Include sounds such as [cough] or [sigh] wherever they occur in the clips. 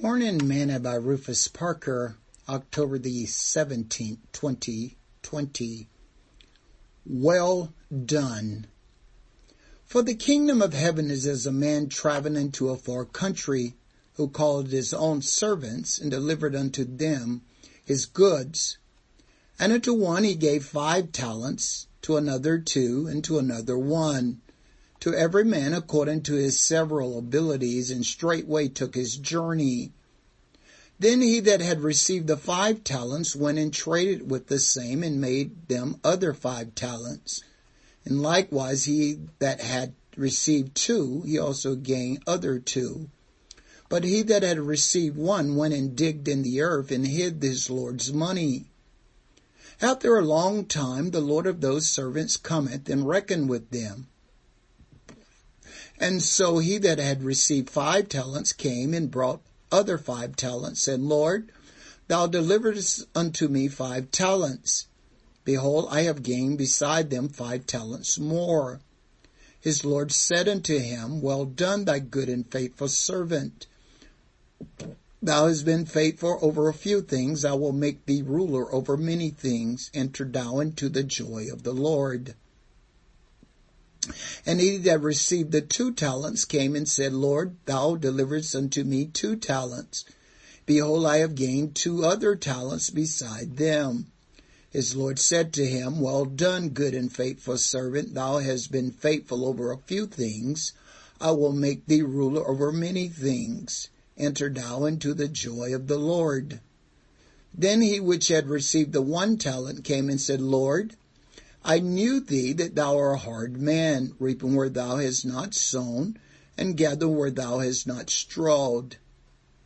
Morning Manna by Rufus Parker, October the 17th, 2020. Well done. For the kingdom of heaven is as a man traveling into a far country, who called his own servants and delivered unto them his goods. And unto one he gave five talents, to another two, and to another one to every man according to his several abilities, and straightway took his journey. Then he that had received the five talents went and traded with the same and made them other five talents. And likewise he that had received two, he also gained other two. But he that had received one went and digged in the earth and hid his Lord's money. After a long time the Lord of those servants cometh and reckoned with them. And so he that had received five talents came and brought other five talents, said, Lord, thou deliverest unto me five talents. Behold, I have gained beside them five talents more. His Lord said unto him, Well done, thy good and faithful servant. Thou hast been faithful over a few things, I will make thee ruler over many things. Enter thou into the joy of the Lord. And he that received the two talents came and said, Lord, thou deliverest unto me two talents. Behold, I have gained two other talents beside them. His Lord said to him, Well done, good and faithful servant. Thou hast been faithful over a few things. I will make thee ruler over many things. Enter thou into the joy of the Lord. Then he which had received the one talent came and said, Lord, I knew thee that thou art a hard man, reaping where thou hast not sown, and gathering where thou hast not strawed.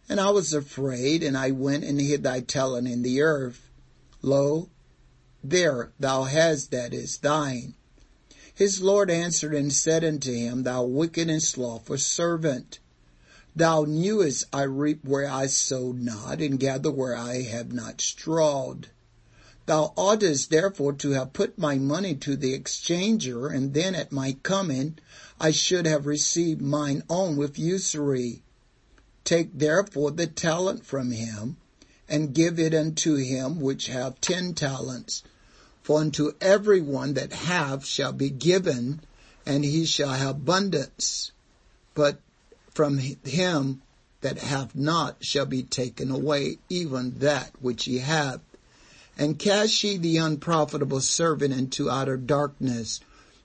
And I was afraid, and I went and hid thy talent in the earth. Lo, there thou hast that is thine. His Lord answered and said unto him, Thou wicked and slothful servant, thou knewest I reap where I sowed not, and gather where I have not strawed. Thou oughtest therefore to have put my money to the exchanger, and then at my coming I should have received mine own with usury. Take therefore the talent from him, and give it unto him which have ten talents. For unto every one that hath shall be given, and he shall have abundance. But from him that hath not shall be taken away even that which he hath and cast ye the unprofitable servant into outer darkness.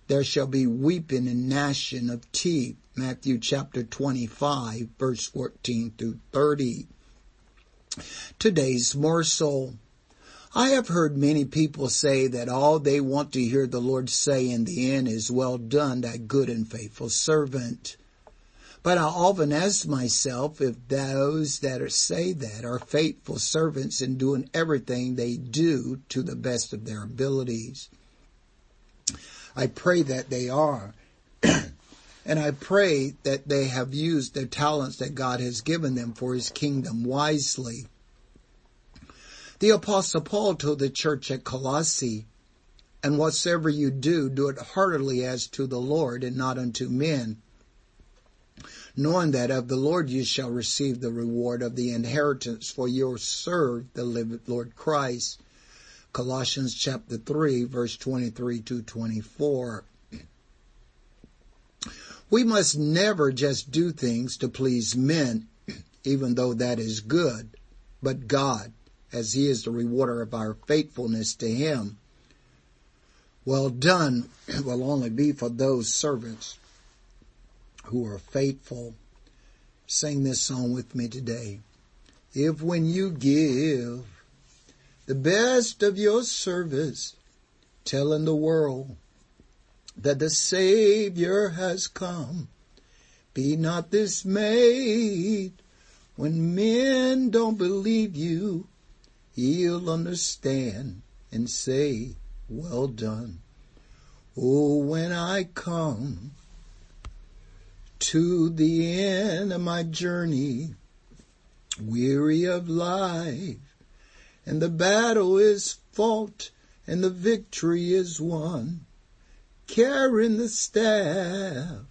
There shall be weeping and gnashing of teeth. Matthew chapter 25 verse 14 through 30. Today's morsel. I have heard many people say that all they want to hear the Lord say in the end is well done, thy good and faithful servant. But I often ask myself if those that are, say that are faithful servants in doing everything they do to the best of their abilities. I pray that they are. [clears throat] and I pray that they have used their talents that God has given them for his kingdom wisely. The apostle Paul told the church at Colossae, and whatsoever you do, do it heartily as to the Lord and not unto men knowing that of the Lord you shall receive the reward of the inheritance for you serve the Lord Christ. Colossians chapter 3 verse 23 to 24. We must never just do things to please men, even though that is good, but God, as He is the rewarder of our faithfulness to Him. Well done will only be for those servants who are faithful. Sing this song with me today. If when you give the best of your service, telling the world that the Savior has come, be not dismayed when men don't believe you. He'll understand and say, well done. Oh, when I come to the end of my journey, weary of life, and the battle is fought and the victory is won, carrying the staff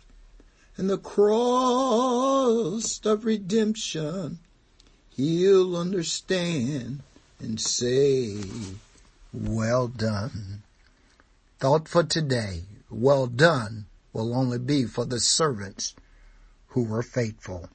and the cross of redemption. he'll understand and say, well done. Thought for today, well done will only be for the servants who were faithful.